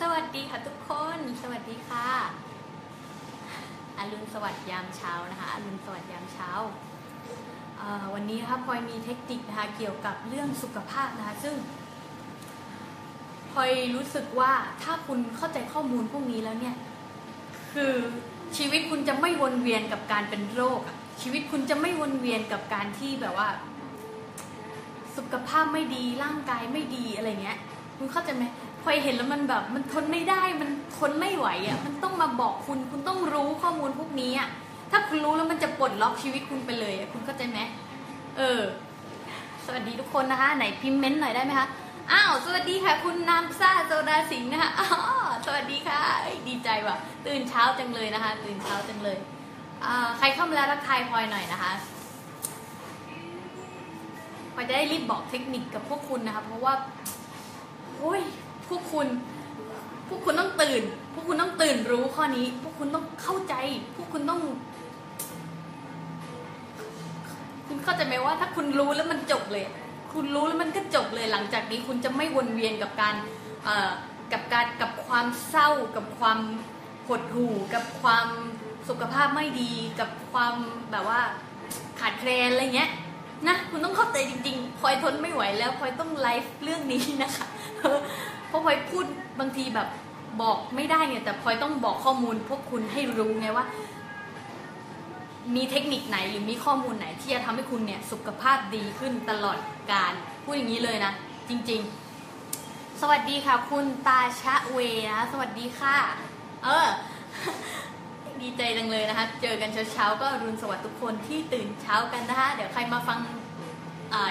สวัสดีค่ะทุกคนสวัสดีค่ะอรุณสวัสดิ์ยามเช้านะคะอรุณสวัสดิ์ยามเช้า วันนี้นะคะพลอยมีเทคนิคนะคะเกี่ยวกับเรื่องสุขภาพนะคะซึ่งพลอยรู้สึกว่าถ้าคุณเข้าใจข้อมูลพวกนี้แล้วเนี่ยคือชีวิตคุณจะไม่วนเวียนกับการเป็นโรค ชีวิตคุณจะไม่วนเวียนกับการที่แบบว่า สุขภาพไม่ดีร่างกายไม่ดีอะไรเงี้ย คุณเข้าใจไหม พอเห็นแล้วมันแบบมันทนไม่ได้มันทนไม่ไหวอะมันต้องมาบอกคุณคุณต้องรู้ข้อมูลพวกนี้อะถ้าคุณรู้แล้วมันจะปลดล็อกชีวิตคุณไปเลยอะคุณเข้าใจไหมเออ สวัสดีทุกคนนะคะ ไหนพิมพ์เม้นต์หน่อยได้ไหมคะอ้าวสวัสดีค่ะ คุณน้ำซ่าโซดาสิงห์นะคะอ๋อสวัสดีค่ะดีใจว่ะ ตื่นเช้าจังเลยนะคะ ตื่นเช้าจังเลยอ่าใครเข้ามาแล้วทักทายพลอยหน่อยนะคะพอจะได้รีบบอกเทคนิคกับพวกคุณนะคะ เพราะว่า คุณ พวกคุณต้องตื่น พวกคุณต้องตื่นรู้ข้อนี้ พวกคุณต้องเข้าใจ พวกคุณต้อง คุณเข้าใจไหมว่า ถ้าคุณรู้แล้วมันจบเลย คุณรู้แล้วมันก็จบเลย หลังจากนี้คุณจะไม่วนเวียนกับการเอ่อกับการกับความเศร้า กับความหดหู่ กับความสุขภาพไม่ดี กับความแบบว่าขาดแคลนอะไรเงี้ยนะคุณต้องเข้าใจจริงๆพลอยทนไม่ไหวแล้วพลอยต้องไลฟ์เรื่องนี้นะคะ เพราะพลอยพูดบางทีแบบบอกไม่ได้เนี่ยแต่พลอยต้องบอกข้อมูล พวกคุณให้รู้ไงว่า มีเทคนิคไหนหรือมีข้อมูลไหนที่จะทำให้คุณเนี่ยสุขภาพดีขึ้นตลอดการพูดอย่างนี้เลยนะ จริง ๆ สวัสดีค่ะ คุณตาชะเวนะสวัสดีค่ะ เออดีใจจังเลยนะคะ เจอกันเช้าๆก็รุณสวัสดิ์ทุกคนที่ตื่นเช้ากันนะคะ เดี๋ยวใครมาฟัง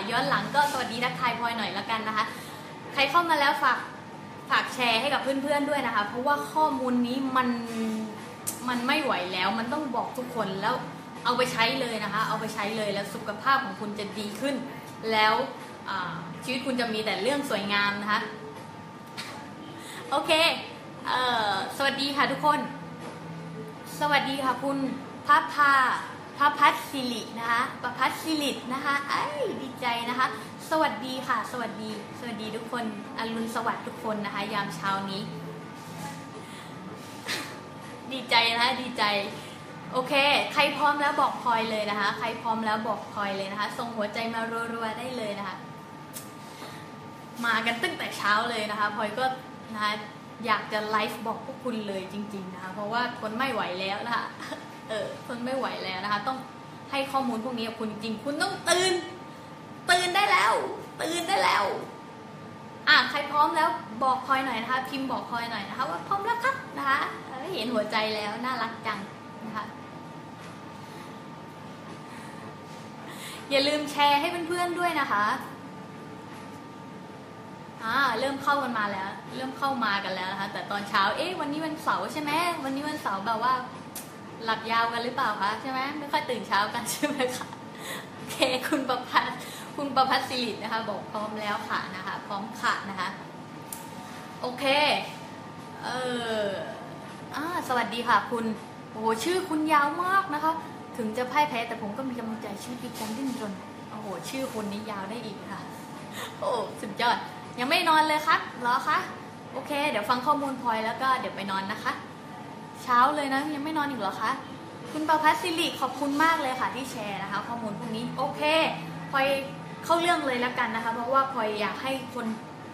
ย้อนหลังก็สวัสดีทักทายพลอยหน่อยละกันนะคะ ใครเข้ามาแล้วฝาก ฝากแชร์ให้กับเพื่อนๆด้วยนะคะ เพราะว่าข้อมูลนี้มันมันไม่ไหวแล้ว มันต้องบอกทุกคนแล้วเอาไปใช้เลยนะคะ เอาไปใช้เลยแล้วสุขภาพของคุณจะดีขึ้น แล้วชีวิตคุณจะมีแต่เรื่องสวยงามนะคะ โอเคเออสวัสดีค่ะทุกคน สวัสดีค่ะคุณพระพาพระพัฒสิรินะคะประพัฒสิรินะคะไอ้ยดีใจนะคะ สวัสดีค่ะ สวัสดี สวัสดีทุกคน อรุณสวัสดิ์ทุกคนนะคะ ยามเช้านี้ ดีใจนะคะดีใจ โอเค ใครพร้อมแล้วบอกพลอยเลยนะคะ ใครพร้อมแล้วบอกพลอยเลยนะคะ ส่งหัวใจมารัวๆได้เลยนะคะ มากันตั้งแต่เช้าเลยนะคะพลอยก็นะคะอยากจะไลฟ์บอกพวกคุณเลยจริง ๆนะคะ เพราะว่าทนไม่ไหวแล้วนะคะ เออทนไม่ไหวแล้วนะคะ ต้องให้ข้อมูลพวกนี้กับคุณจริง คุณต้องตื่น ตื่นได้แล้ว ตื่นได้แล้ว อะใครพร้อมแล้วบอกพลอยหน่อยนะคะ พิมพ์บอกพลอยหน่อยนะคะว่าพร้อมแล้วครับนะคะเห็นหัวใจแล้วน่ารักจังนะคะอย่าลืมแชร์ให้เพื่อนๆด้วยนะคะอ่าเริ่มเข้ากันมาแล้ว เริ่มเข้ามากันแล้วนะคะ แต่ตอนเช้า เอ๊ะวันนี้วันเสาร์ใช่ไหมวันนี้วันเสาร์แบบว่า หลับยาวกันหรือเปล่าคะใช่ไหมไม่ค่อยตื่นเช้ากันใช่ไหมคะโอเคคุณประพัฒน์ คุณประพัฒน์สิรินะคะ บอกพร้อมแล้วค่ะนะคะ พร้อมค่ะนะคะ โอเค เอออ่าสวัสดีค่ะ คุณโอ้โหชื่อคุณยาวมากนะคะ ถึงจะพ่ายแพ้แต่ผมก็มีกำลังใจชีวิตดีการดิ้นรนโอ้โห ชื่อคนนี้ยาวได้อีกค่ะ โอ้สุดยอด ยังไม่นอนเลยครับเหรอคะโอเค เดี๋ยวฟังข้อมูลพลอยแล้วก็เดี๋ยวไปนอนนะคะ เช้าเลยนะยังไม่นอนอีกเหรอคะคุณประพัฒน์สิริขอบคุณมากเลยค่ะที่แชร์นะคะ ข้อมูลพวกนี้โอเคพลอย เข้าเรื่องเลยแล้วกันนะคะ เพราะว่าพลอยอยากให้คน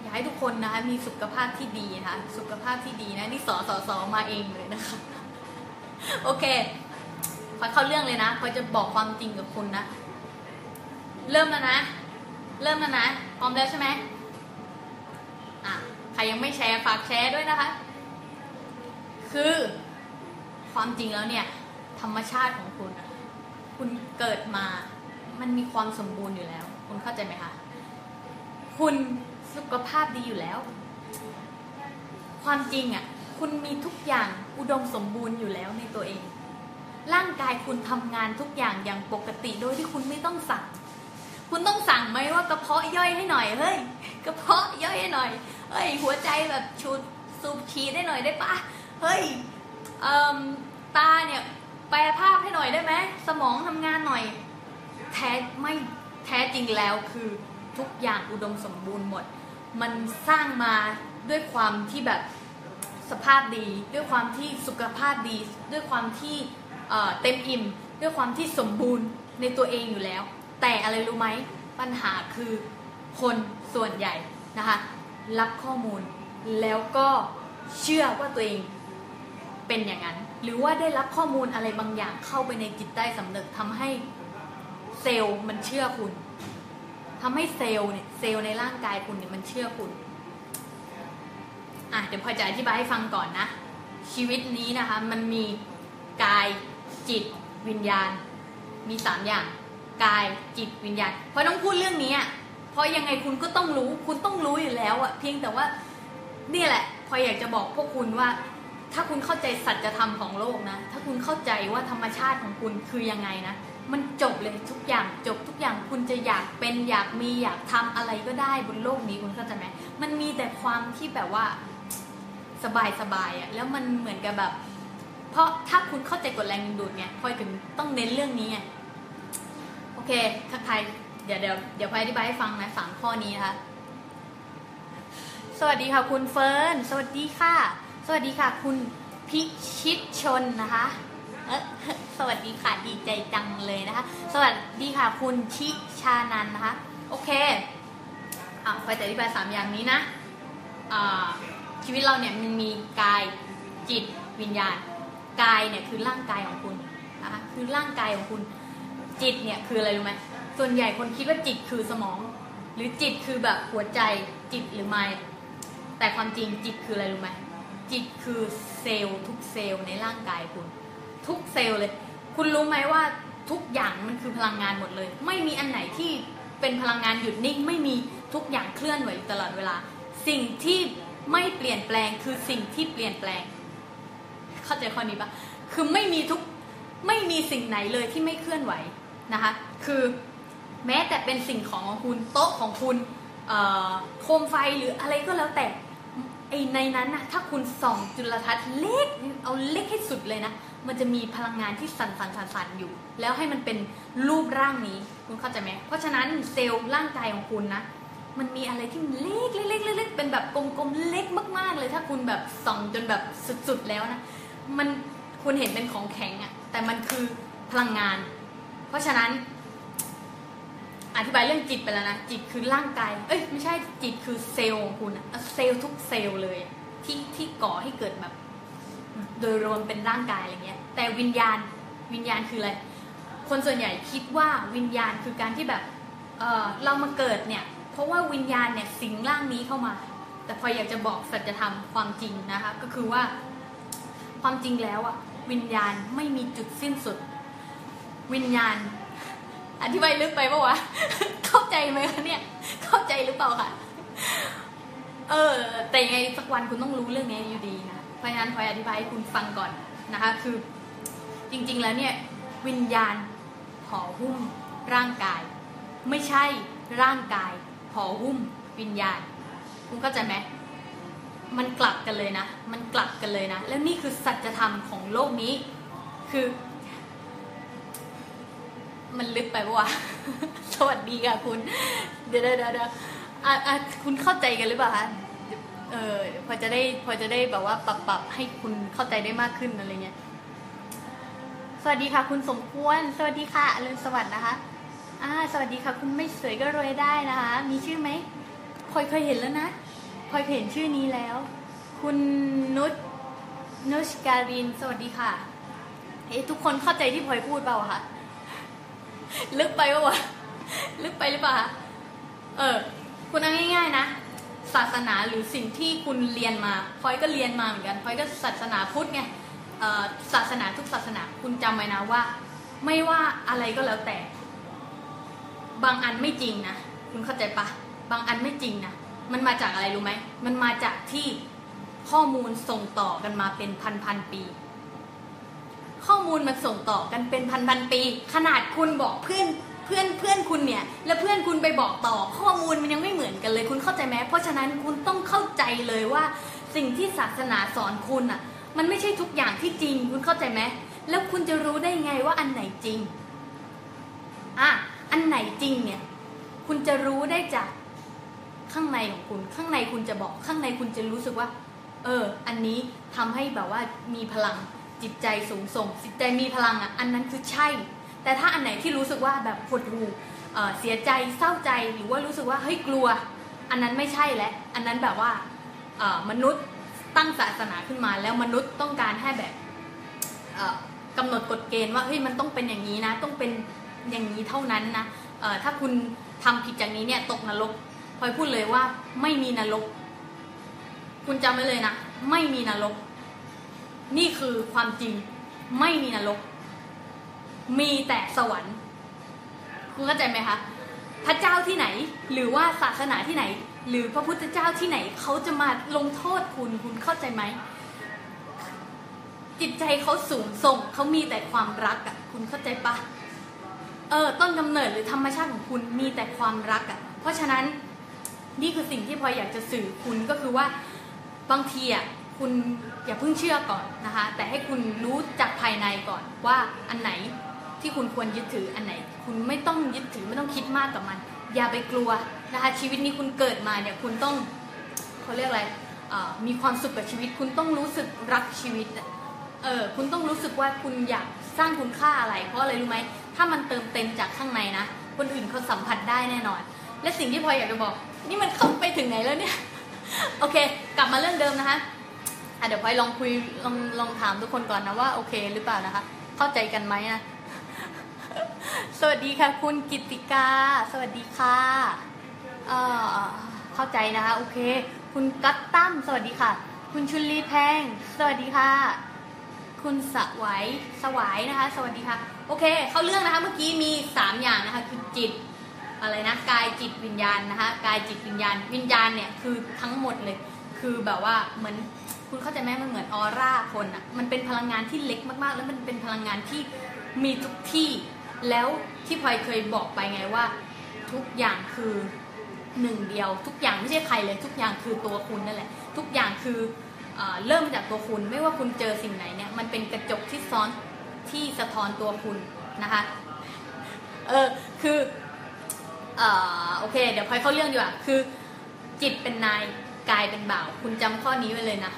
อยากให้ทุกคนนะคะมีสุขภาพที่ดีนะคะสุขภาพที่ดีนะนี่สอสอสอมาเองเลยนะคะ โอเคพอเข้าเรื่องเลยนะพอยจะบอกความจริงกับคุณนะ เริ่มแล้วนะ เริ่มแล้วนะ พร้อมแล้วใช่ไหมอะ ใครยังไม่แชร์ฝากแชร์ด้วยนะคะ คือความจริงแล้วเนี่ย ธรรมชาติของคุณ คุณเกิดมา มันมีความสมบูรณ์อยู่แล้ว คุณเข้าใจไหมคะ คุณสุขภาพดีอยู่แล้ว ความจริงอะ คุณมีทุกอย่างอุดมสมบูรณ์อยู่แล้วในตัวเอง ร่างกายคุณทำงานทุกอย่างอย่างปกติโดยที่คุณไม่ต้องสั่ง คุณต้องสั่งไหมว่ากระเพาะย่อยให้หน่อยเฮ้ยกระเพาะย่อยให้หน่อยเฮ้ยหัวใจแบบชูดสูบฉีดได้หน่อยได้ปะเฮ้ยตาเนี่ยแปลภาพให้หน่อยได้ไหมสมองทำงานหน่อย แท้ไม่ แท้จริงแล้วคือทุกอย่างอุดมสมบูรณ์หมด มันสร้างมาด้วยความที่แบบสภาพดี ด้วยความที่สุขภาพดี ด้วยความที่เต็มอิ่ม ด้วยความที่สมบูรณ์ในตัวเองอยู่แล้ว แต่อะไรรู้ไหมปัญหาคือคนส่วนใหญ่นะคะรับข้อมูลแล้วก็เชื่อว่าตัวเองเป็นอย่างนั้น หรือว่าได้รับข้อมูลอะไรบางอย่างเข้าไปในจิตใต้สำนึกทำให้ ลล์มันเชื่อคุณทำให้เซลล์เนี่ยเซลล์ในร่างกายคุณเนี่ยมันเชื่อคุณอะเดี๋ยวพอจะอธิบายให้ฟังก่อนนะ ชีวิตนี้นะคะ มันมีกายจิตวิญญาณ มีสามอย่าง กายจิตวิญญาณเพราะต้องพูดเรื่องนี้อะเพราะยังไงคุณก็ต้องรู้ คุณต้องรู้อยู่แล้วอะเพียงแต่ว่านี่แหละ พออยากจะบอกพวกคุณว่า ถ้าคุณเข้าใจสัจธรรมของโลกนะ ถ้าคุณเข้าใจว่าธรรมชาติของคุณคือยังไงนะ มันจบเลยทุกอย่างจบทุกอย่างคุณจะอยากเป็นอยากมีอยากทำอะไรก็ได้บนโลกนี้คุณเข้าใจไหมมันมีแต่ความที่แบบว่าสบายสบายอะแล้วมันเหมือนกับแบบ เพราะถ้าคุณเข้าใจกฎแรงดึงดูดเนี่ยพอยถึงต้องเน้นเรื่องนี้ไงโอเคถ้าใครเดี๋ยวเดี๋ยวเดี๋ยวพอยอธิบายให้ฟังนะสามข้อนี้นะคะสวัสดีค่ะคุณเฟิร์นสวัสดีค่ะ สวัสดีค่ะ คุณพิชิตชนนะคะ สวัสดีค่ะดีใจจังเลยนะคะ สวัสดีค่ะคุณชิชานันนะคะ โอเคอะไปแต่อธิบายสามอย่างนี้นะอ่าชีวิตเราเนี่ยมันมีกายจิตวิญญาณกายเนี่ยคือร่างกายของคุณนะคะคือร่างกายของคุณ จิตเนี่ยคืออะไรรู้ไหมส่วนใหญ่คนคิดว่าจิตคือสมอง หรือจิตคือแบบหัวใจจิตหรือไม่แต่ความจริงจิตคืออะไรรู้ไหมจิตคือเซลล์ทุกเซลล์ในร่างกายคุณ ทุกเซลล์เลย คุณรู้ไหมว่าทุกอย่างมันคือพลังงานหมดเลย ไม่มีอันไหนที่เป็นพลังงานหยุดนิ่ง ไม่มีทุกอย่างเคลื่อนไหวตลอดเวลา สิ่งที่ไม่เปลี่ยนแปลงคือสิ่งที่เปลี่ยนแปลง เข้าใจข้อนี้ปะคือไม่มีทุกไม่มีสิ่งไหนเลยที่ไม่เคลื่อนไหวนะคะ คือแม้แต่เป็นสิ่งของของคุณโต๊ะของคุณโคมไฟหรืออะไรก็แล้วแต่ไอในนั้นนะถ้าคุณส่องจุลทรรศน์เล็กเอาเล็กให้สุดเลยนะ มันจะมีพลังงานที่สั่นสั่นสั่นสั่นอยู่ แล้วให้มันเป็นรูปร่างนี้คุณเข้าใจไหมเพราะฉะนั้นเซลล์ร่างกายของคุณนะ มันมีอะไรที่เล็กเล็กเล็กเป็นแบบกลมๆเล็กมาก ๆ เลยถ้าคุณแบบส่องจนแบบสุดๆแล้วนะมันคุณเห็นเป็นของแข็งอะแต่มันคือพลังงาน เพราะฉะนั้น อธิบายเรื่องจิตไปแล้วนะจิตคือร่างกายเอ้ยไม่ใช่จิตคือเซลล์ของคุณอะเซลล์ทุกเซลล์เลยที่ที่ก่อให้เกิดแบบโดยรวมเป็นร่างกายอะไรเงี้ย แต่วิญญาณวิญญาณคืออะไร คนส่วนใหญ่คิดว่าวิญญาณคือการที่แบบเเรามาเกิดเนี่ย เพราะว่าวิญญาณเนี่ยสิงร่างนี้เข้ามา แต่พออยากจะบอกสัจธรรมความจริงนะคะ ก็คือว่าความจริงแล้วอะวิญญาณไม่มีจุดสิ้นสุด วิญญาณ อธิบายลึกไปปะวะ เข้าใจไหมคะเนี่ย เข้าใจหรือเปล่าคะเออ แต่ยังไงสักวันคุณต้องรู้เรื่องนี้อยู่ดีนะเพราะฉะนั้นพอยอธิบายให้คุณฟังก่อนนะคะ คือ จริงๆแล้วเนี่ยวิญญาณห่อหุ้มร่างกาย ไม่ใช่ร่างกายห่อหุ้มวิญญาณ คุณเข้าใจไหมมันกลับกันเลยนะ มันกลับกันเลยนะ แล้วนี่คือสัจธรรมของโลกนี้ คือ มันลึกไปปะวะ สวัสดีค่ะคุณ เดี๋ยวเดี๋ยวเดี๋ยวอะคุณเข้าใจกันหรือเปล่าคะ เออพอจะได้พอจะได้แบบว่าปรับปรับให้คุณเข้าใจได้มากขึ้นอะไรเงี้ย สวัสดีค่ะ คุณสมควร สวัสดีค่ะอรุณสวัสดิ์นะคะอ่าสวัสดีค่ะ คุณไม่สวยก็รวยได้นะคะ มีชื่อไหมพลอยเคยเห็นแล้วนะพลอยเห็นชื่อนี้แล้ว คุณนุชนุชการิน สวัสดีค่ะเฮ้ทุกคนเข้าใจที่พลอยพูดเปล่าคะลึกไปปะวะลึกไปหรือเปล่าเออ คุณเอาง่ายๆนะ ศาสนาหรือสิ่งที่คุณเรียนมาพลอยก็เรียนมาเหมือนกันพลอยก็ศาสนาพุทธไง ศาสนาทุกศาสนาคุณจำไว้นะว่า ไม่ว่าอะไรก็แล้วแต่ บางอันไม่จริงนะคุณเข้าใจปะบางอันไม่จริงนะมันมาจากอะไรรู้ไหมมันมาจากที่ข้อมูลส่งต่อกันมาเป็นพันพันปี ข้อมูลมันส่งต่อกันเป็นพันพันปี ขนาดคุณบอกเพื่อนเพื่อนเพื่อนคุณเนี่ย แล้วเพื่อนคุณไปบอกต่อข้อมูลมันยังไม่เหมือนกันเลย คุณเข้าใจไหมเพราะฉะนั้นคุณต้องเข้าใจเลยว่า สิ่งที่ศาสนาสอนคุณอะ มันไม่ใช่ทุกอย่างที่จริง คุณเข้าใจไหมแล้วคุณจะรู้ได้ไงว่าอันไหนจริงอะอันไหนจริงเนี่ย คุณจะรู้ได้จากข้างในของคุณ ข้างในคุณจะบอก ข้างในคุณจะรู้สึกว่า เออ อันนี้ทำให้แบบว่ามีพลังจิตใจสูงส่ง จิตใจมีพลังอะ อันนั้นคือใช่ แต่ถ้าอันไหนที่รู้สึกว่าแบบหดหู่เสียใจเศร้าใจหรือว่ารู้สึกว่าเฮ้ยกลัว อันนั้นไม่ใช่แล้วอันนั้นแบบว่ามนุษย์ ตั้งศาสนาขึ้นมา แล้วมนุษย์ต้องการให้แบบเอ่อกำหนดกฎเกณฑ์ว่าเฮ้ยมันต้องเป็นอย่างนี้นะ ต้องเป็นอย่างนี้เท่านั้นนะถ้าคุณทำผิดจากนี้เนี่ยตกนรกพลอยพูดเลยว่าไม่มีนรก คุณจำไว้เลยนะ ไม่มีนรก นี่คือความจริงไม่มีนรก มีแต่สวรรค์ คุณเข้าใจไหมคะพระเจ้าที่ไหน หรือว่าศาสนาที่ไหน หรือพระพุทธเจ้าที่ไหนเขาจะมาลงโทษคุณคุณเข้าใจไหม จิตใจเขาสูงส่งเขามีแต่ความรักอะ่ะ คุณเข้าใจปะเออต้นกำเนิดหรือธรรมชาติของคุณมีแต่ความรักอะ่ะ เพราะฉะนั้นนี่คือสิ่งที่พลอยอยากจะสื่อคุณก็คือว่าบางทีอะคุณอย่าเพิ่งเชื่อก่อนนะคะ แต่ให้คุณรู้จากภายในก่อนว่าอันไหนที่คุณควรยึดถืออันไหน คุณไม่ต้องยึดถือไม่ต้องคิดมากกับมัน อย่าไปกลัวนะคะชีวิตนี้คุณเกิดมาเนี่ยคุณต้องเขาเรียกอะไรมีความสุขกับชีวิต คุณต้องรู้สึกรักชีวิตเออคุณต้องรู้สึกว่าคุณอยากสร้างคุณค่าอะไร เพราะอะไรรู้ไหมถ้ามันเติมเต็มจากข้างในนะคนอื่นเขาสัมผัสได้แน่นอน และสิ่งที่พลอยอยากจะบอก นี่มันเข้าไปถึงไหนแล้วเนี่ยโอเค กลับมาเรื่องเดิมนะคะอะเดี๋ยวพลอยลองคุยลองลองถามทุกคนก่อนนะว่าโอเคหรือเปล่านะคะ เข้าใจกันไหมนะ สวัสดีค่ะคุณกิติกา สวัสดีค่ะเออเข้าใจนะคะ โอเค คุณกัตตั้มสวัสดีค่ะ คุณชุลีแพง สวัสดีค่ะ คุณสวัยสวายนะคะ สวัสดีค่ะ โอเค เข้าเรื่องนะคะ เมื่อกี้มีสามอย่างนะคะ คือจิตอะไรนะ กายจิตวิญญาณนะคะ กายจิตวิญญาณ วิญญาณเนี่ยคือทั้งหมดเลย คือแบบว่าเหมือนคุณเข้าใจไหมมันเหมือนออร่าคนอะ่ะมันเป็นพลังงานที่เล็กมากๆ แล้วมันเป็นพลังงานที่มีทุกที่ แล้วที่พลอยเคยบอกไปไงว่า ทุกอย่างคือหนึ่งเดียว ทุกอย่างไม่ใช่ใครเลย ทุกอย่างคือตัวคุณนั่นแหละ ทุกอย่างคือเอเริ่มจากตัวคุณไม่ว่าคุณเจอสิ่งไหนเนี่ยมันเป็นกระจกที่ซ้อนที่สะท้อนตัวคุณนะคะเออคือโอเค เดี๋ยวพลอยเข้าเรื่องดีกว่าคือ จิตเป็นนายกายเป็นบ่าว คุณจำข้อนี้ไว้เลยนะ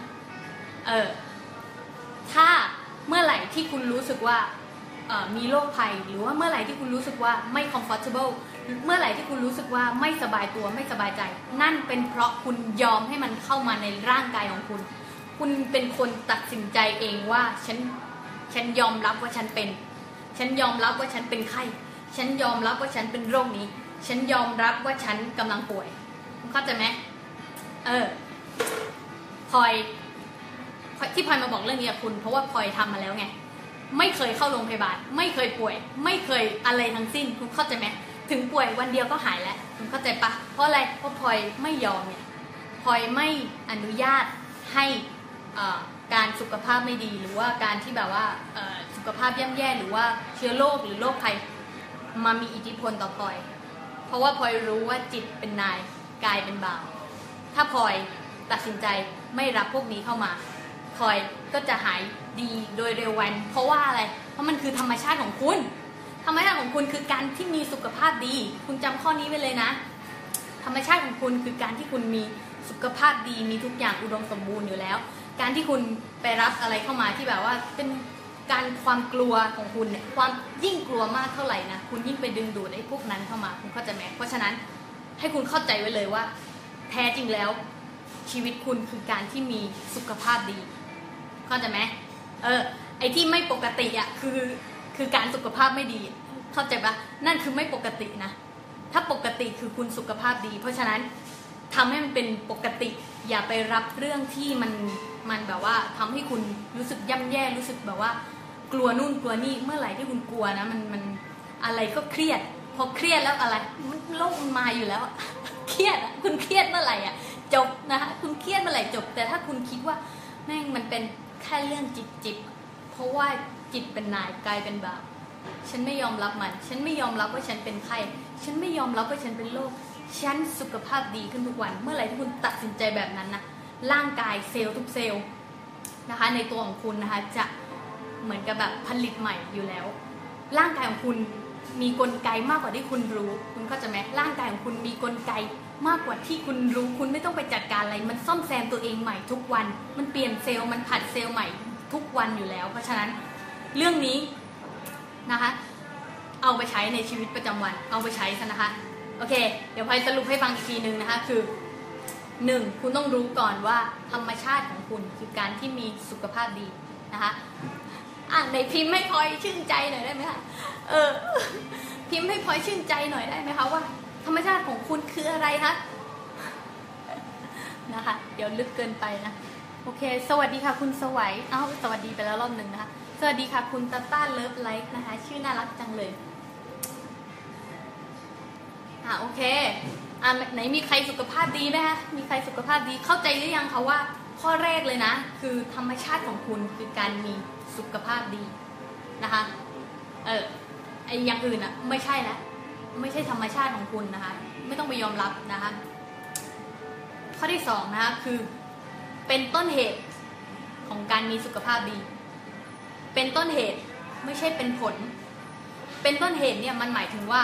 เออถ้าเมื่อไหร่ที่คุณรู้สึกว่า มีโรคภัย หรือว่าเมื่อไหร่ที่คุณรู้สึกว่าไม่ comfortable เมื่อไหร่ที่คุณรู้สึกว่าไม่สบายตัวไม่สบายใจ นั่นเป็นเพราะคุณยอมให้มันเข้ามาในร่างกายของคุณ คุณเป็นคนตัดสินใจเองว่าฉันฉันยอมรับว่าฉันเป็น ฉันยอมรับว่าฉันเป็นไข้ ฉันยอมรับว่าฉันเป็นโรคนี้ ฉันยอมรับว่าฉันกำลังป่วยเข้าใจไหมเออพลอยที่พลอยมาบอกเรื่องนี้กับคุณ เพราะว่าพลอยทำมาแล้วไง ไม่เคยเข้าโรงพยาบาล ไม่เคยป่วย ไม่เคยอะไรทั้งสิ้น คุณเข้าใจไหมถึงป่วยวันเดียวก็หายแล้ว คุณเข้าใจปะเพราะอะไรเพราะพลอยไม่ยอมเนี่ยพลอยไม่อนุญาตให้การสุขภาพไม่ดีหรือว่าการที่แบบว่าสุขภาพย่ำแย่หรือว่าเชื้อโรคหรือโรคภัยมามีอิทธิพลต่อพลอย เพราะว่าพลอยรู้ว่าจิตเป็นนายกายเป็นบ่าว ถ้าพลอยตัดสินใจไม่รับพวกนี้เข้ามา พลอยก็จะหายดีโดยเร็ววัน เพราะว่าอะไร เพราะมันคือธรรมชาติของคุณ ธรรมชาติของคุณคือการที่มีสุขภาพดี คุณจำข้อนี้ไว้เลยนะ ธรรมชาติของคุณคือการที่คุณมีสุขภาพดี มีทุกอย่างอุดมสมบูรณ์อยู่แล้ว การที่คุณไปรับอะไรเข้ามาที่แบบว่าเป็นการความกลัวของคุณเนี่ยความยิ่งกลัวมากเท่าไหร่นะคุณยิ่งไปดึงดูดไอ้พวกนั้นเข้ามาคุณเข้าใจไหมเพราะฉะนั้นให้คุณเข้าใจไว้เลยว่า แท้จริงแล้วชีวิตคุณคือการที่มีสุขภาพดี เข้าใจไหมเออ ไอ้ที่ไม่ปกติอะคือคือการสุขภาพไม่ดี เข้าใจปะนั่นคือไม่ปกตินะ ถ้าปกติคือคุณสุขภาพดี เพราะฉะนั้นทำให้มันเป็นปกติ อย่าไปรับเรื่องที่มันมันแบบว่าทำให้คุณรู้สึกย่ำแย่รู้สึกแบบว่า กลัวนู่นกลัวนี่เมื่อไหร่ที่คุณกลัวนะมันมันอะไรก็เครียด พอเครียดแล้วอะไรโลกมันมาอยู่แล้วเครียดคุณเครียดเมื่อไหร่อะจบนะคะคุณเครียดเมื่อไหร่จบ แต่ถ้าคุณคิดว่าแม่งมันเป็น แค่เรื่องจิตจิตเพราะว่าจิตเป็นนายกายเป็นบาปฉันไม่ยอมรับมัน ฉันไม่ยอมรับว่าฉันเป็นไข้ฉันไม่ยอมรับว่าฉันเป็นโรคฉันสุขภาพดีขึ้นทุกวัน เมื่อไหร่ที่คุณตัดสินใจแบบนั้นนะร่างกายเซลล์ทุกเซลล์นะคะ ในตัวของคุณนะคะจะเหมือนกับแบบผลิตใหม่อยู่แล้ว ร่างกายของคุณมีกลไกมากกว่าที่คุณรู้ คุณเข้าใจไหมร่างกายของคุณมีกลไก มากกว่าที่คุณรู้คุณไม่ต้องไปจัดการอะไร มันซ่อมแซมตัวเองใหม่ทุกวัน มันเปลี่ยนเซลล์มันผัดเซลล์ใหม่ทุกวันอยู่แล้ว เพราะฉะนั้นเรื่องนี้นะคะ เอาไปใช้ในชีวิตประจำวัน เอาไปใช้ซะนะคะ โอเค เดี๋ยวพายสรุปให้ฟังอีกทีหนึ่งนะคะ คือหนึ่งคุณต้องรู้ก่อนว่าธรรมชาติของคุณคือการที่มีสุขภาพดีนะคะอะในพิมพ์ให้พลอยชื่นใจหน่อยได้ไหมคะเออพิมพ์ให้พลอยชื่นใจหน่อยได้ไหมคะว่า ธรรมชาติของคุณคืออะไรคะนะคะ เดี๋ยวลึกเกินไปนะ โอเค สวัสดีค่ะคุณสวัยเอ้าสวัสดีไปแล้วรอบหนึ่งนะคะ สวัสดีค่ะคุณตาต้าเลิฟไลฟ์นะคะ ชื่อน่ารักจังเลยอะโอเคอะไหนมีใครสุขภาพดีไหมคะมีใครสุขภาพดีเข้าใจหรือยังคะว่า ข้อแรกเลยนะ คือธรรมชาติของคุณคือการมีสุขภาพดีนะคะ เออไออย่างอื่นอะไม่ใช่แล้ว ไม่ใช่ธรรมชาติของคุณนะคะ ไม่ต้องไปยอมรับนะคะ ข้อที่สองนะคะคือเป็นต้นเหตุของการมีสุขภาพดี เป็นต้นเหตุไม่ใช่เป็นผล เป็นต้นเหตุเนี่ยมันหมายถึงว่า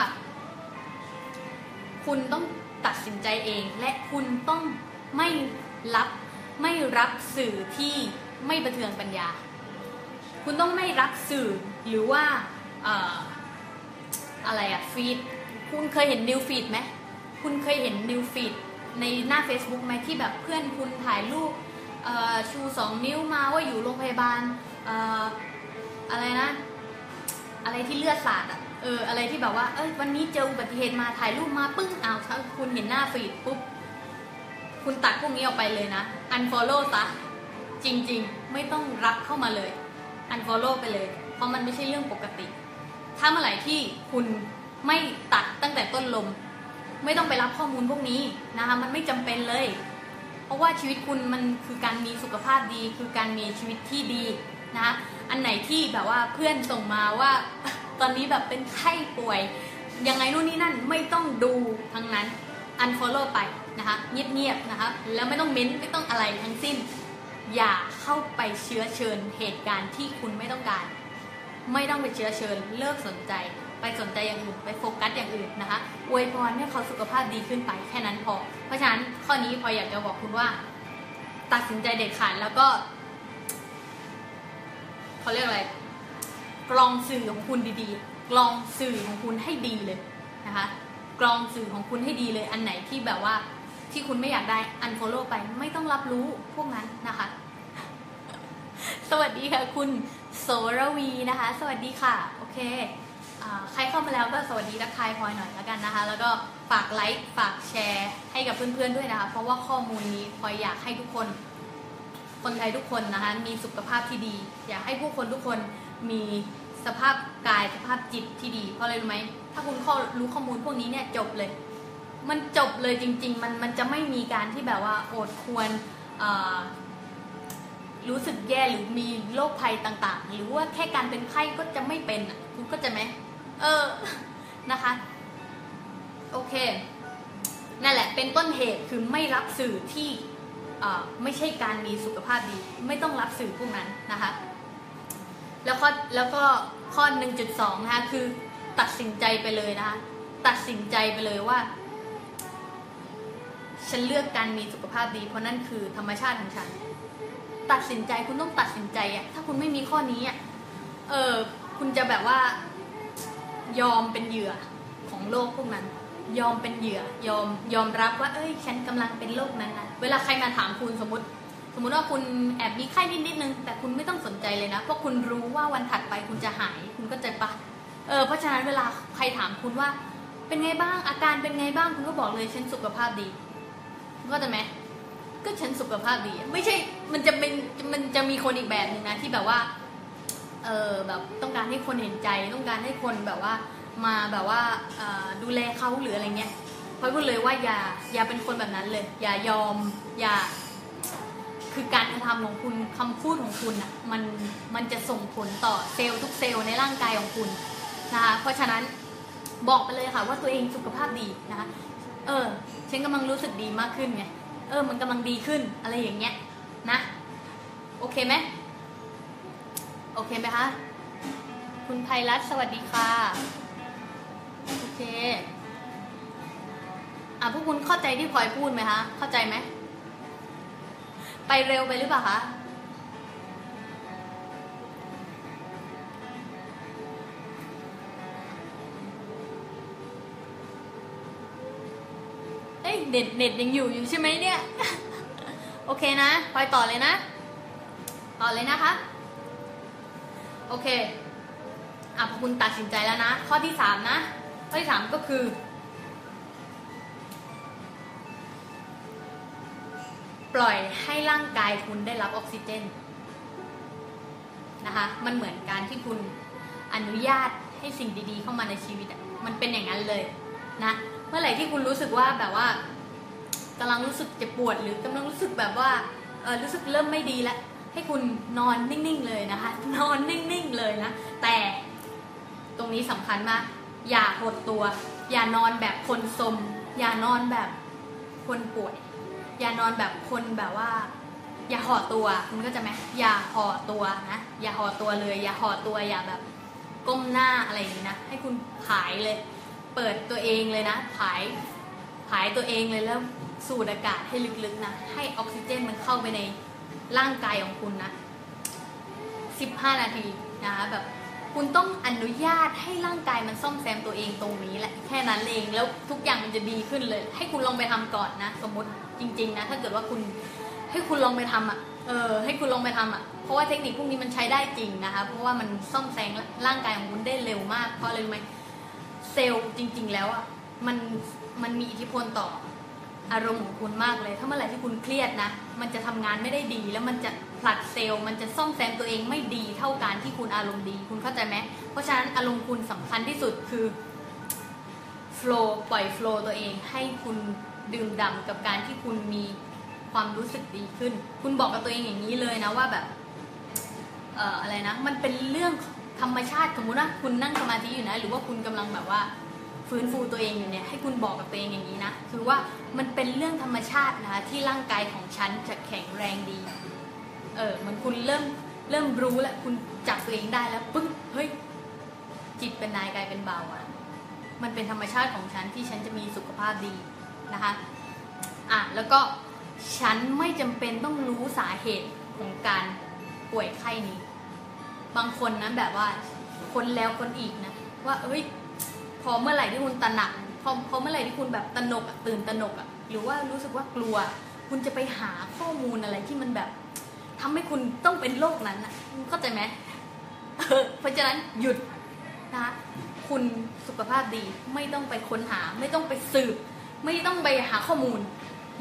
คุณต้องตัดสินใจเอง และคุณต้องไม่รับไม่รับสื่อที่ไม่ประเทืองปัญญา คุณต้องไม่รับสื่อหรือว่าออะไรอะ feed คุณเคยเห็น news feed ไหมคุณเคยเห็น news feed ในหน้า Facebook ไหมที่แบบเพื่อนคุณถ่ายรูปชูสองนิ้วมาว่าอยู่โรงพยาบาลออะไรนะ อะไรที่เลือดสาดอะเอออะไรที่แบบว่าเอ้ยวันนี้เจออุบัติเหตุมาถ่ายรูปมาปึ้งอ้าวถ้าคุณเห็นหน้า feed ปุ๊บคุณตัดพวกนี้ออกไปเลยนะ unfollow ซะจริง ๆ ไม่ต้องรับเข้ามาเลย unfollow ไปเลย เพราะมันไม่ใช่เรื่องปกติ ถ้าเมื่อไหร่ที่คุณ ไม่ตัดตั้งแต่ต้นลม ไม่ต้องไปรับข้อมูลพวกนี้นะคะมันไม่จำเป็นเลย เพราะว่าชีวิตคุณมันคือการมีสุขภาพดี คือการมีชีวิตที่ดีนะคะอันไหนที่แบบว่าเพื่อนส่งมาว่า ตอนนี้แบบเป็นไข้ป่วย ยังไงนู่นนี่นั่นไม่ต้องดูทั้งนั้น unfollow ไปนะคะเงียบๆนะคะแล้วไม่ต้องเม้นไม่ต้องอะไรทั้งสิ้น อย่าเข้าไปเชื้อเชิญเหตุการณ์ที่คุณไม่ต้องการ ไม่ต้องไปเชื้อเชิญเลิกสนใจ ไปสนใจอย่างอื่นไปโฟกัสอย่างอื่นนะคะอวยพรให้เขาสุขภาพดีขึ้นไปแค่นั้นพอ เพราะฉะนั้นข้อนี้พออยากจะบอกคุณว่า ตัดสินใจเด็ดขาดแล้วก็เขาเรียกอะไรกรองสื่อของคุณดีๆ กรองสื่อของคุณให้ดีเลยนะคะ กรองสื่อของคุณให้ดีเลย อันไหนที่แบบว่าที่คุณไม่อยากได้ unfollow ไปไม่ต้องรับรู้พวกนั้นนะคะ สวัสดีค่ะ คุณโสรวีนะคะ สวัสดีค่ะ โอเค ใครเข้ามาแล้วก็สวัสดีทักทายพลอยหน่อยแล้วกันนะคะ แล้วก็ฝากไลค์ฝากแชร์ให้กับเพื่อนๆด้วยนะคะ เพราะว่าข้อมูลนี้พลอยอยากให้ทุกคน คนไทยทุกคนนะคะมีสุขภาพที่ดี อยากให้ผู้คนทุกคนมีสภาพกายสภาพจิตที่ดี เพราะอะไรรู้ไหมถ้าคุณข้อรู้ข้อมูลพวกนี้เนี่ยจบเลย มันจบเลยจริง ๆ มันมันจะไม่มีการที่แบบว่าโอดควรรู้สึกแย่หรือมีโรคภัยต่างๆ หรือว่าแค่การเป็นไข้ก็จะไม่เป็นอะคุณก็จะไหม เออนะคะ โอเค นั่นแหละ เป็นต้นเหตุคือไม่รับสื่อที่ไม่ใช่การมีสุขภาพดี ไม่ต้องรับสื่อพวกนั้นนะคะ แล้วก็แล้วก็ข้อ 1.2 นะคะคือตัดสินใจไปเลยนะคะตัดสินใจไปเลยว่า ฉันเลือกการมีสุขภาพดี เพราะนั่นคือธรรมชาติของฉัน ตัดสินใจคุณต้องตัดสินใจอะถ้าคุณไม่มีข้อนี้อะเออคุณจะแบบว่า ยอมเป็นเหยื่อของโลกพวกนั้น ยอมเป็นเหยื่อยอมยอมรับว่า เอ้ย ฉันกำลังเป็นโรคนั้นนะเวลาใครมาถามคุณสมมติ สมมติว่าคุณแอบมีไข้นิดนิดนึง แต่คุณไม่ต้องสนใจเลยนะ เพราะคุณรู้ว่าวันถัดไปคุณจะหาย คุณก็จะปะเออเพราะฉะนั้นเวลาใครถามคุณว่า เป็นไงบ้างอาการเป็นไงบ้างคุณก็บอกเลยฉันสุขภาพดีก็จะไหมก็ฉันสุขภาพดี ไม่ใช่มันจะเป็นมันจะมีคนอีกแบบหนึ่งนะที่แบบว่า เออแบบต้องการให้คนเห็นใจ ต้องการให้คนแบบว่ามาแบบว่าดูแลเขาหรืออะไรเงี้ยพราะพูดเลยว่าอย่าอย่าเป็นคนแบบนั้นเลย อย่ายอม อย่า คือการกระทำของคุณคำพูดของคุณอะมันมันจะส่งผลต่อเซลล์ทุกเซลล์ในร่างกายของคุณนะคะเพราะฉะนั้นบอกไปเลยค่ะว่าตัวเองสุขภาพดีนะคะเออฉันกำลังรู้สึกดีมากขึ้นไงเออ มันกำลังดีขึ้นอะไรอย่างเงี้ยนะ โอเคไหม โอเคไหมคะ คุณไพรัตน์สวัสดีค่ะ โอเค อะพวกคุณเข้าใจที่พลอยพูดไหมคะ เข้าใจไหม ไปเร็วไปหรือเปล่าคะเอ้ยเน็ตเน็ตยังอยู่อยู่ใช่ไหมเนี่ย โอเคนะ พลอยต่อเลยนะ ต่อเลยนะคะ โอเคอะพอคุณตัดสินใจแล้วนะ ข้อที่สามนะ ข้อที่สามก็คือ ปล่อยให้ร่างกายคุณได้รับออกซิเจนนะคะ มันเหมือนการที่คุณอนุญาตให้สิ่งดีๆ เข้ามาในชีวิตมันเป็นอย่างนั้นเลยนะ เมื่อไหร่ที่คุณรู้สึกว่าแบบว่ากำลังรู้สึกเจ็บปวดหรือกำลังรู้สึกแบบว่าเออรู้สึกเริ่มไม่ดีแล้ว ให้คุณนอนนิ่งๆเลยนะคะ นอนนิ่งๆเลยนะ แต่ตรงนี้สำคัญมาก อย่าหดตัว อย่านอนแบบคนสม อย่านอนแบบคนป่วย อย่านอนแบบคนแบบว่า อย่าห่อตัวคุณก็จะไหมอย่าห่อตัวนะอย่าห่อตัวเลย อย่าห่อตัวอย่าแบบก้มหน้าอะไรอย่างนี้นะ ให้คุณผายเลย เปิดตัวเองเลยนะ ผาย ผายตัวเองเลยแล้วสูดอากาศให้ลึกๆนะ ให้ออกซิเจนมันเข้าไปใน ร่างกายของคุณนะ 15 นาทีนะคะแบบคุณต้องอนุญาตให้ร่างกายมันซ่อมแซมตัวเองตรงนี้แหละแค่นั้นเองแล้วทุกอย่างมันจะดีขึ้นเลย ให้คุณลองไปทำก่อนนะ สมมติจริง ๆ นะ ถ้าเกิดว่าคุณให้คุณลองไปทำอะเออให้คุณลองไปทำอะเพราะว่าเทคนิคพวกนี้มันใช้ได้จริงนะคะ เพราะว่ามันซ่อมแซมร่างกายของคุณได้เร็วมากเพราะอะไรรู้ไหมเซลล์จริง ๆ แล้วอะมันมันมีอิทธิพลต่อ อารมณ์ของคุณมากเลย ถ้าเมื่อไหร่ที่คุณเครียดนะ มันจะทำงานไม่ได้ดี แล้วมันจะผลัดเซลล์ มันจะซ่อมแซมตัวเองไม่ดีเท่าการที่คุณอารมณ์ดี คุณเข้าใจไหม เพราะฉะนั้นอารมณ์คุณสำคัญที่สุดคือโฟล์ปล่อยโฟล์ตัวเองให้คุณดื่มด่ำกับการที่คุณมีความรู้สึกดีขึ้น คุณบอกกับตัวเองอย่างนี้เลยนะว่าแบบเอ่ออะไรนะ มันเป็นเรื่องธรรมชาติสมมติว่าคุณนั่งสมาธิอยู่นะ หรือว่าคุณกำลังแบบว่า ฟื้นฟูตัวเองอยู่เนี่ยให้คุณบอกกับตัวเองอย่างนี้นะคือว่ามันเป็นเรื่องธรรมชาตินะคะที่ร่างกายของฉันจะแข็งแรงดีเออมันคุณเริ่มเริ่มรู้แล้วคุณจับตัวเองได้แล้วปึ้งเฮ้ยจิตเป็นนายกายเป็นเบาอะมันเป็นธรรมชาติของฉันที่ฉันจะมีสุขภาพดีนะคะอะแล้วก็ฉันไม่จำเป็นต้องรู้สาเหตุของการป่วยไข้นี้ บางคนนะแบบว่าคนแล้วคนอีกนะว่าเอ้ย พอเมื่อไหร่ที่คุณตระหนักพอพอเมื่อไหร่ที่คุณแบบตระหนกอะตื่นตระหนกอะหรือว่ารู้สึกว่ากลัว คุณจะไปหาข้อมูลอะไรที่มันแบบทำให้คุณต้องเป็นโรคนั้นอะเข้าใจไหมเออเพราะฉะนั้นหยุดนะคะคุณสุขภาพดีไม่ต้องไปค้นหา ไม่ต้องไปสืบ ไม่ต้องไปหาข้อมูล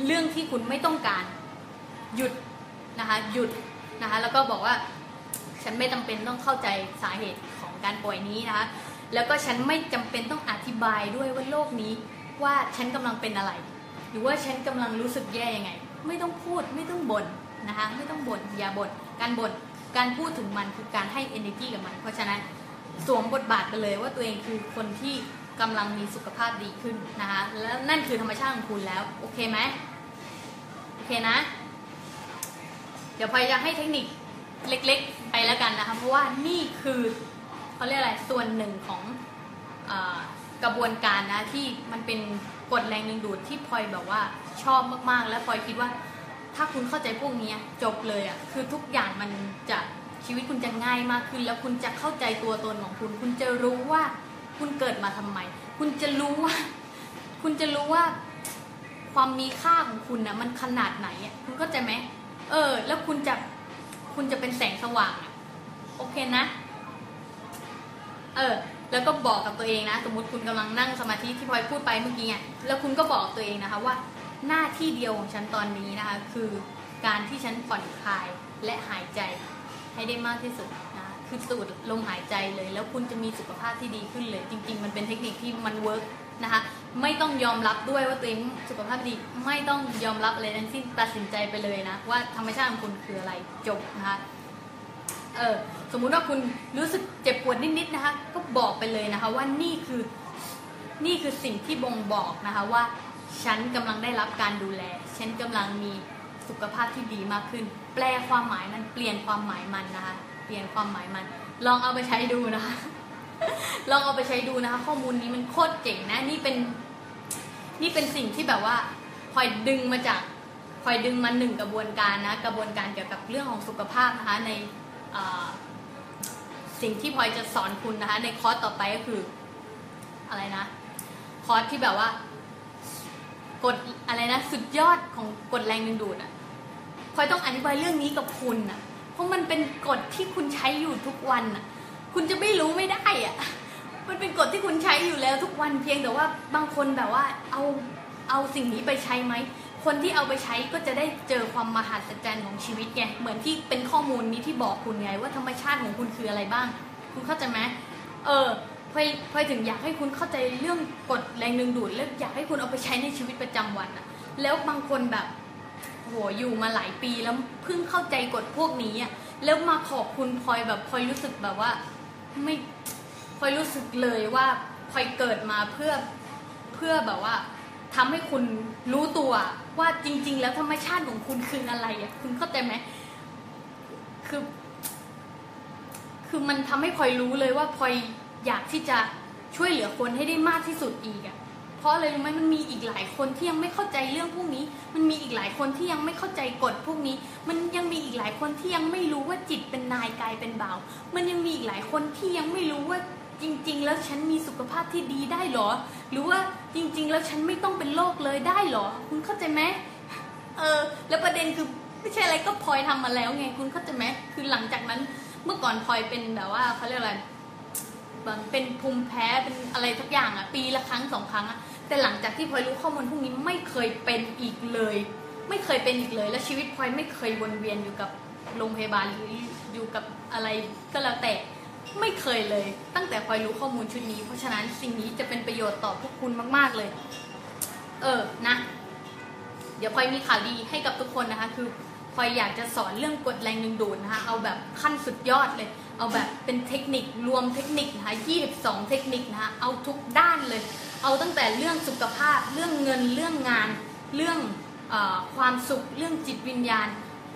เรื่องที่คุณไม่ต้องการ หยุดนะคะหยุดนะคะแล้วก็บอกว่า ฉันไม่จำเป็นต้องเข้าใจสาเหตุของการป่วยนี้นะคะ แล้วก็ฉันไม่จำเป็นต้องอธิบายด้วยว่าโรคนี้ว่าฉันกำลังเป็นอะไร หรือว่าฉันกำลังรู้สึกแย่ยังไง ไม่ต้องพูดไม่ต้องบ่นนะคะไม่ต้องบ่นอย่าบ่นการบ่นการพูดถึงมันคือการให้ energy กับมัน เพราะฉะนั้นสวมบทบาทไปเลยว่าตัวเองคือคนที่กำลังมีสุขภาพดีขึ้นนะคะแล้วนั่นคือธรรมชาติของคุณแล้ว โอเคไหมโอเคนะ เดี๋ยวพลอยจะให้เทคนิคเล็ก ๆ ไปแล้วกันนะคะเพราะว่านี่คือ เขาเรียกอะไรส่วนหนึ่งของอกระบวนการนะที่มันเป็นกฎแรงดึงดูดที่พลอยแบบว่าชอบมากๆ และพลอยคิดว่า ถ้าคุณเข้าใจพวกนี้จบเลยอะคือทุกอย่างมันจะชีวิตคุณจะง่ายมากขึ้น แล้วคุณจะเข้าใจตัวตนของคุณ คุณจะรู้ว่าคุณเกิดมาทำไม คุณจะรู้ว่า คุณจะรู้ว่าความมีค่าของคุณนะมันขนาดไหนอะคุณเข้าใจไหมเออ แล้วคุณจะคุณจะเป็นแสงสว่างอะโอเคนะ เออ แล้วก็บอกกับตัวเองนะ สมมติคุณกำลังนั่งสมาธิที่พลอยพูดไปเมื่อกี้อะแล้วคุณก็บอกตัวเองนะคะว่าหน้าที่เดียวของฉันตอนนี้นะคะ คือการที่ฉันผ่อนคลายและหายใจให้ได้มากที่สุดนะคือสูดลมหายใจเลย แล้วคุณจะมีสุขภาพที่ดีขึ้นเลย จริง ๆ มันเป็นเทคนิคที่มัน work นะคะ ไม่ต้องยอมรับด้วยว่าตัวเองสุขภาพดี ไม่ต้องยอมรับอะไรทั้งสิ้นตัดสินใจไปเลยนะ ว่าธรรมชาติของคุณคืออะไรจบนะคะ เออสมมุติว่าคุณรู้สึกเจ็บปวดนิดๆนะคะ ก็บอกไปเลยนะคะ ว่านี่คือนี่คือสิ่งที่บ่งบอกนะคะว่าฉันกำลังได้รับการดูแล ฉันกำลังมีสุขภาพที่ดีมากขึ้น แปลความหมายมันเปลี่ยนความหมายมันนะคะ เปลี่ยนความหมายมัน ลองเอาไปใช้ดูนะคะ ลองเอาไปใช้ดูนะคะ ข้อมูลนี้มันโคตรเจ๋งนะ นี่เป็น นี่เป็นสิ่งที่แบบว่าพลอยดึงมาจากพลอยดึงมาหนึ่งกระบวนการนะ กระบวนการเกี่ยวกับเรื่องของสุขภาพนะคะใน สิ่งที่พลอยจะสอนคุณนะคะ ในคอร์สต่อไปก็คืออะไรนะ คอร์สที่แบบว่ากดอะไรนะ สุดยอดของกดแรงดึงดูดอะพลอยต้องอธิบายเรื่องนี้กับคุณอะเพราะมันเป็นกฎที่คุณใช้อยู่ทุกวันอะคุณจะไม่รู้ไม่ได้อะมันเป็นกฎที่คุณใช้อยู่แล้วทุกวันเพียงแต่ว่าบางคนแบบว่าเอาเอาสิ่งนี้ไปใช้ไหม คนที่เอาไปใช้ก็จะได้เจอความมหัศจรรย์ของชีวิตไงเหมือนที่เป็นข้อมูลนี้ที่บอกคุณไงว่าธรรมชาติของคุณคืออะไรบ้าง คุณเข้าใจไหมเออพอยพอยถึงอยากให้คุณเข้าใจเรื่องกฎแรงดึงดูดแล้วอยากให้คุณเอาไปใช้ในชีวิตประจำวันอะแล้วบางคนแบบโหอยู่มาหลายปีแล้วเพิ่งเข้าใจกฎพวกนี้อะแล้วมาขอบคุณพลอยแบบพลอยรู้สึกแบบว่า ไม่พลอยรู้สึกเลยว่าพลอยเกิดมาเพื่อเพื่อแบบว่า ทำให้คุณรู้ตัวว่าจริง ๆ แล้วธรรมชาติของคุณคืออะไรอะคุณเข้าใจไหมคือ คือมันทำให้พลอยรู้เลยว่าพลอยอยากที่จะช่วยเหลือคนให้ได้มากที่สุดอีกอะเพราะอะไรรู้ไหมมันมีอีกหลายคนที่ยังไม่เข้าใจเรื่องพวกนี้ มันมีอีกหลายคนที่ยังไม่เข้าใจกฎพวกนี้ มันยังมีอีกหลายคนที่ยังไม่รู้ว่าจิตเป็นนายกายเป็นบ่าว มันยังมีอีกหลายคนที่ยังไม่รู้ว่า จริง ๆ แล้วฉันมีสุขภาพที่ดีได้หรอ หรือว่าจริง ๆ แล้วฉันไม่ต้องเป็นโรคเลยได้หรอ คุณเข้าใจไหมเออ แล้วประเด็นคือไม่ใช่อะไรก็พลอยทำมาแล้วไงคุณเข้าใจไหมคือหลังจากนั้นเมื่อก่อนพลอยเป็นแบบว่าเขาเรียกอะไรแบบเป็นภูมิแพ้เป็นอะไรทุกอย่างอะปีละครั้งสองครั้งอะแต่หลังจากที่พลอยรู้ข้อมูลพวกนี้ไม่เคยเป็นอีกเลย ไม่เคยเป็นอีกเลย และชีวิตพลอยไม่เคยวนเวียนอยู่กับโรงพยาบาลหรืออยู่กับอะไรก็แล้วแต่ ไม่เคยเลย ตั้งแต่พลอยรู้ข้อมูลชุดนี้ เพราะฉะนั้นสิ่งนี้จะเป็นประโยชน์ต่อพวกคุณมาก ๆเลย เออนะ เดี๋ยวพลอยมีข่าวดีให้กับทุกคนนะคะ คือพลอยอยากจะสอนเรื่องกดแรงดึงดูดนะคะ เอาแบบขั้นสุดยอดเลย เอาแบบเป็นเทคนิครวมเทคนิคนะคะ22 เทคนิคนะคะ เอาทุกด้านเลย เอาตั้งแต่เรื่องสุขภาพ เรื่องเงิน เรื่องงาน เรื่องอความสุข เรื่องจิตวิญญาณ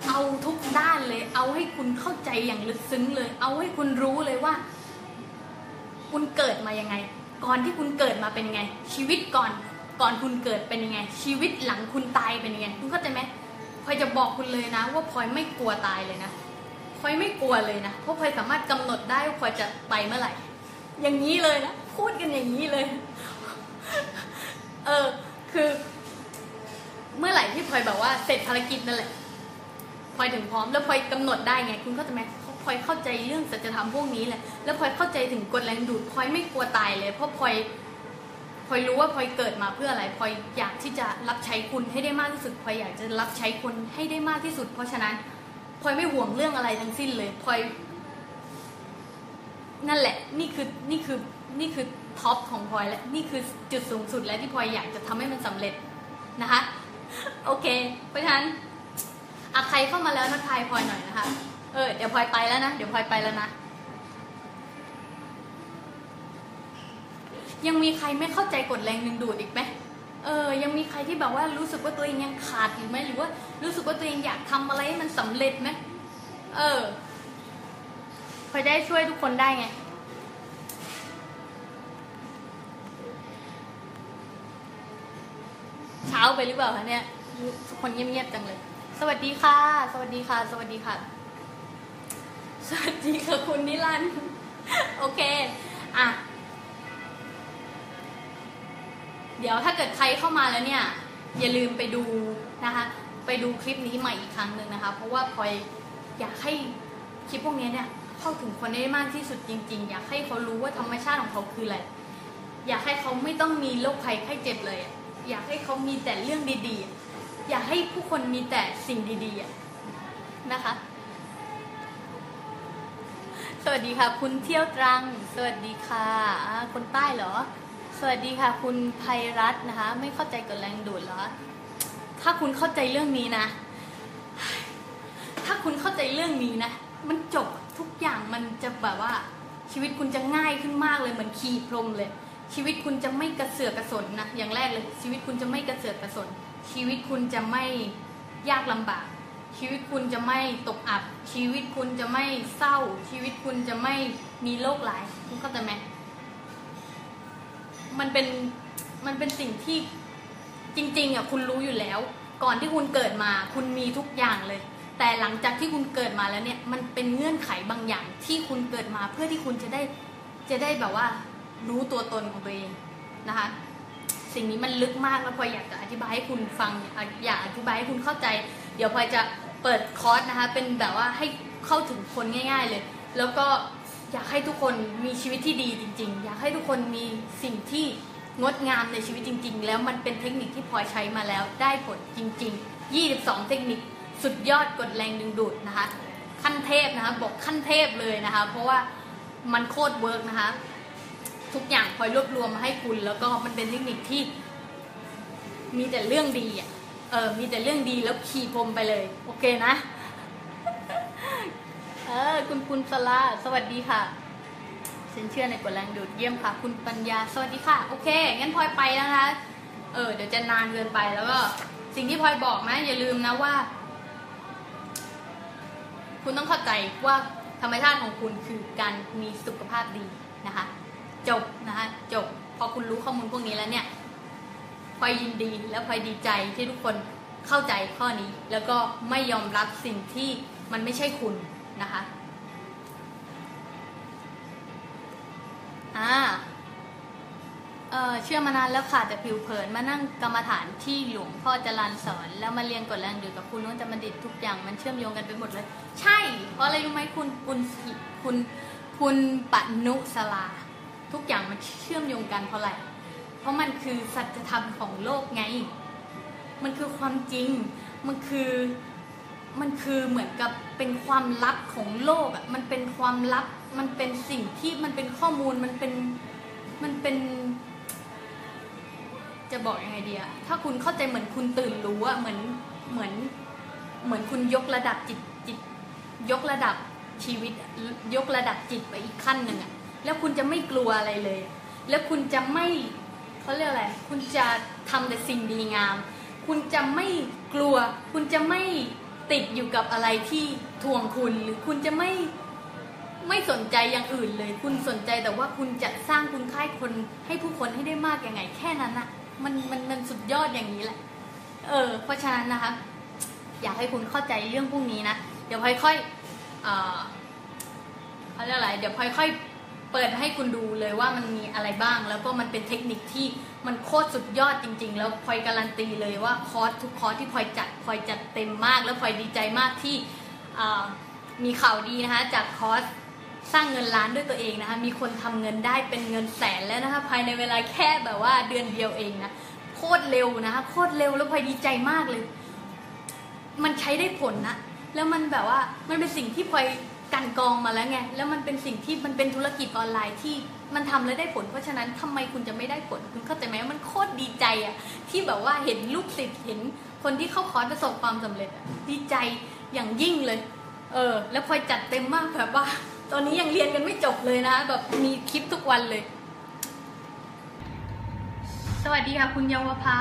เอาทุกด้านเลย เอาให้คุณเข้าใจอย่างลึกซึ้งเลย เอาให้คุณรู้เลยว่า คุณเกิดมายังไง ก่อนที่คุณเกิดมาเป็นยังไง ชีวิตก่อนก่อนคุณเกิดเป็นยังไง ชีวิตหลังคุณตายเป็นยังไง คุณเข้าใจไหมพลอยจะบอกคุณเลยนะ ว่าพลอยไม่กลัวตายเลยนะพลอยไม่กลัวเลยนะเพราะพลอยสามารถกำหนดได้ว่าพลอยจะไปเมื่อไหร่ อย่างนี้เลยนะพูดกันอย่างนี้เลย เออคือ เมื่อไหร่ที่พลอยแบบว่าเสร็จภารกิจนั่นแหละ พลอยถึงพร้อมแล้วพลอยกำหนดได้ไง คุณเข้าใจไหมพลอยเข้าใจเรื่องสัจธรรมพวกนี้แหละแล้วพลอยเข้าใจถึงกฎแรงดูดพลอยไม่กลัวตายเลย เพราะพลอยพลอยรู้ว่าพลอยเกิดมาเพื่ออะไรพลอยอยากที่จะรับใช้คุณให้ได้มากที่สุดพลอยอยากจะรับใช้คนให้ได้มากที่สุด เพราะฉะนั้นพลอยไม่ห่วงเรื่องอะไรทั้งสิ้นเลยพลอยนั่นแหละนี่คือนี่คือนี่คือท็อปของพลอยและนี่คือจุดสูงสุดและที่พลอยอยากจะทำให้มันสำเร็จนะคะ โอเค เพราะฉะนั้น อะใครเข้ามาแล้วทักทายพลอยหน่อยนะคะ เออ เดี๋ยวพลอยไปแล้วนะ เดี๋ยวพลอยไปแล้วนะ ยังมีใครไม่เข้าใจกฎแรงดึงดูดอีกไหมเออ ยังมีใครที่แบบว่ารู้สึกว่าตัวเองยังขาดอยู่ไหมหรือว่ารู้สึกว่าตัวเองอยากทำอะไรให้มันสำเร็จไหมเออพอยได้ช่วยทุกคนได้ไง เช้าไปหรือเปล่าคะเนี่ย ทุกคนเงียบๆจังเลย สวัสดีค่ะ สวัสดีค่ะ สวัสดีค่ะ สวัสดีค่ะคุณนิรันด์โอเค อะ เดี๋ยวถ้าเกิดใครเข้ามาแล้วเนี่ย อย่าลืมไปดูนะคะ ไปดูคลิปนี้ใหม่อีกครั้งหนึ่งนะคะ เพราะว่าพลอยอยากให้คลิปพวกนี้เนี่ย เข้าถึงคนได้มากที่สุดจริง ๆ อยากให้เขารู้ว่าธรรมชาติของเขาคืออะไร อยากให้เขาไม่ต้องมีโรคภัยไข้เจ็บเลย อยากให้เขามีแต่เรื่องดีๆ อยากให้ผู้คนมีแต่สิ่งดีๆนะคะ สวัสดีค่ะ คุณเที่ยวตรัง สวัสดีค่ะคนใต้เหรอ สวัสดีค่ะ คุณภัยรัตน์นะคะ ไม่เข้าใจกับแรงดูดเหรอ ถ้าคุณเข้าใจเรื่องนี้นะ ถ้าคุณเข้าใจเรื่องนี้นะ มันจบทุกอย่างมันจะแบบว่า ชีวิตคุณจะง่ายขึ้นมากเลยเหมือนขี่พรมเลยชีวิตคุณจะไม่กระเสือกกระสนนะอย่างแรกเลย ชีวิตคุณจะไม่กระเสือกกระสน ชีวิตคุณจะไม่ยากลำบาก ชีวิตคุณจะไม่ตกอับ ชีวิตคุณจะไม่เศร้า ชีวิตคุณจะไม่มีโรคหลายคุณเข้าใจไหมมันเป็นมันเป็นสิ่งที่จริงๆอะคุณรู้อยู่แล้ว ก่อนที่คุณเกิดมา คุณมีทุกอย่างเลย แต่หลังจากที่คุณเกิดมาแล้วเนี่ย มันเป็นเงื่อนไขบางอย่างที่คุณเกิดมาเพื่อที่คุณจะได้จะได้แบบว่า รู้ตัวตนของตัวเองนะคะ สิ่งนี้มันลึกมากแล้วพลอยอยากจะอธิบายให้คุณฟังอยากอธิบายให้คุณเข้าใจ เดี๋ยวพลอยจะเปิดคอร์สนะคะ เป็นแบบว่าให้เข้าถึงคนง่าย ๆเลย แล้วก็อยากให้ทุกคนมีชีวิตที่ดีจริง ๆ อยากให้ทุกคนมีสิ่งที่งดงามในชีวิตจริง ๆ แล้วมันเป็นเทคนิคที่พลอยใช้มาแล้วได้ผลจริง ๆ 22 เทคนิคสุดยอดกดแรงดึงดูดนะคะ ขั้นเทพนะคะบอกขั้นเทพเลยนะคะ เพราะว่ามันโคตรเวิร์กนะคะ ทุกอย่างพลอยรวบรวมมาให้คุณ แล้วก็มันเป็นเทคนิคที่ มีแต่เรื่องดีอะเออ มีแต่เรื่องดีแล้วขี่พรมไปเลย โอเคนะ เออ คุณคุณสลาสวัสดีค่ะฉันเชื่อในกฎแรงดูดเยี่ยมค่ะ คุณปัญญา สวัสดีค่ะ โอเค งั้นพลอยไปนะคะ เออ เดี๋ยวจะนานเกินไปแล้วก็ สิ่งที่พลอยบอกนะ อย่าลืมนะว่า คุณต้องเข้าใจว่าธรรมชาติของคุณคือการมีสุขภาพดีนะคะ จบนะคะจบพอคุณรู้ข้อมูลพวกนี้แล้วเนี่ยพลอยยินดีและพลอยดีใจที่ทุกคนเข้าใจข้อนี้ แล้วก็ไม่ยอมรับสิ่งที่มันไม่ใช่คุณนะคะอ่าเออเชื่อมานานแล้วค่ะแต่ผิวเผินมานั่งกรรมฐานที่หลวงพ่อจรันสอนแล้วมาเรียนกฎแรงดูดกับคุณนุ่นจะมาดิดทุกอย่างมันเชื่อมโยงกันไปหมดเลย ใช่ เพราะอะไรรู้ไหมคุณคุณคุณคุณปนุสลา ทุกอย่างมันเชื่อมโยงกันเพราะอะไร เพราะมันคือสัจธรรมของโลกไง มันคือความจริง มันคือมันคือเหมือนกับเป็นความลับของโลกอะ มันเป็นความลับ มันเป็นสิ่งที่มันเป็นข้อมูล มันเป็น มันเป็น จะบอกยังไงดีอะถ้าคุณเข้าใจเหมือนคุณตื่นรู้อะเหมือน เหมือน เหมือนคุณยกระดับจิตจิต ยกระดับชีวิต ยกระดับจิตไปอีกขั้นหนึ่งอะ แล้วคุณจะไม่กลัวอะไรเลย แล้วคุณจะไม่เขาเรียกอะไร คุณจะทำแต่สิ่งดีงาม คุณจะไม่กลัว คุณจะไม่ติดอยู่กับอะไรที่ทวงคุณหรือคุณจะไม่ไม่สนใจอย่างอื่นเลย คุณสนใจแต่ว่าคุณจะสร้างคุณค่าคนให้ผู้คนให้ได้มากยังไง แค่นั้นอะมันมันมันสุดยอดอย่างนี้แหละ เออ เพราะฉะนั้นนะคะ อยากให้คุณเข้าใจเรื่องพวกนี้นะ เดี๋ยวค่อยๆเอ่อเขาเรียกอะไร เดี๋ยวค่อยๆ เปิดให้คุณดูเลยว่ามันมีอะไรบ้าง แล้วก็มันเป็นเทคนิคที่มันโคตรสุดยอดจริง ๆ แล้วพลอยการันตีเลยว่าคอร์สทุกคอร์สที่พลอยจัดพลอยจัดเต็มมาก แล้วพลอยดีใจมากที่มีข่าวดีนะคะจากคอร์สสร้างเงินล้านด้วยตัวเองนะคะ มีคนทำเงินได้เป็นเงินแสนแล้วนะคะ ภายในเวลาแค่แบบว่าเดือนเดียวเองนะ โคตรเร็วนะคะ โคตรเร็วแล้วพลอยดีใจมากเลย มันใช้ได้ผลนะ แล้วมันแบบว่า มันเป็นสิ่งที่พลอย กันกองมาแล้วไง แล้วมันเป็นสิ่งที่มันเป็นธุรกิจออนไลน์ที่มันทำแล้วได้ผล เพราะฉะนั้นทำไมคุณจะไม่ได้ผล คุณเข้าใจไหมมันโคตรดีใจอะที่แบบว่าเห็นลูกศิษย์เห็นคนที่เข้าคอร์สประสบความสำเร็จดีใจอย่างยิ่งเลย เออ แล้วพอยจัดเต็มมากแบบว่า ตอนนี้ยังเรียนกันไม่จบเลยนะแบบมีคลิปทุกวันเลย สวัสดีค่ะคุณเยาวภา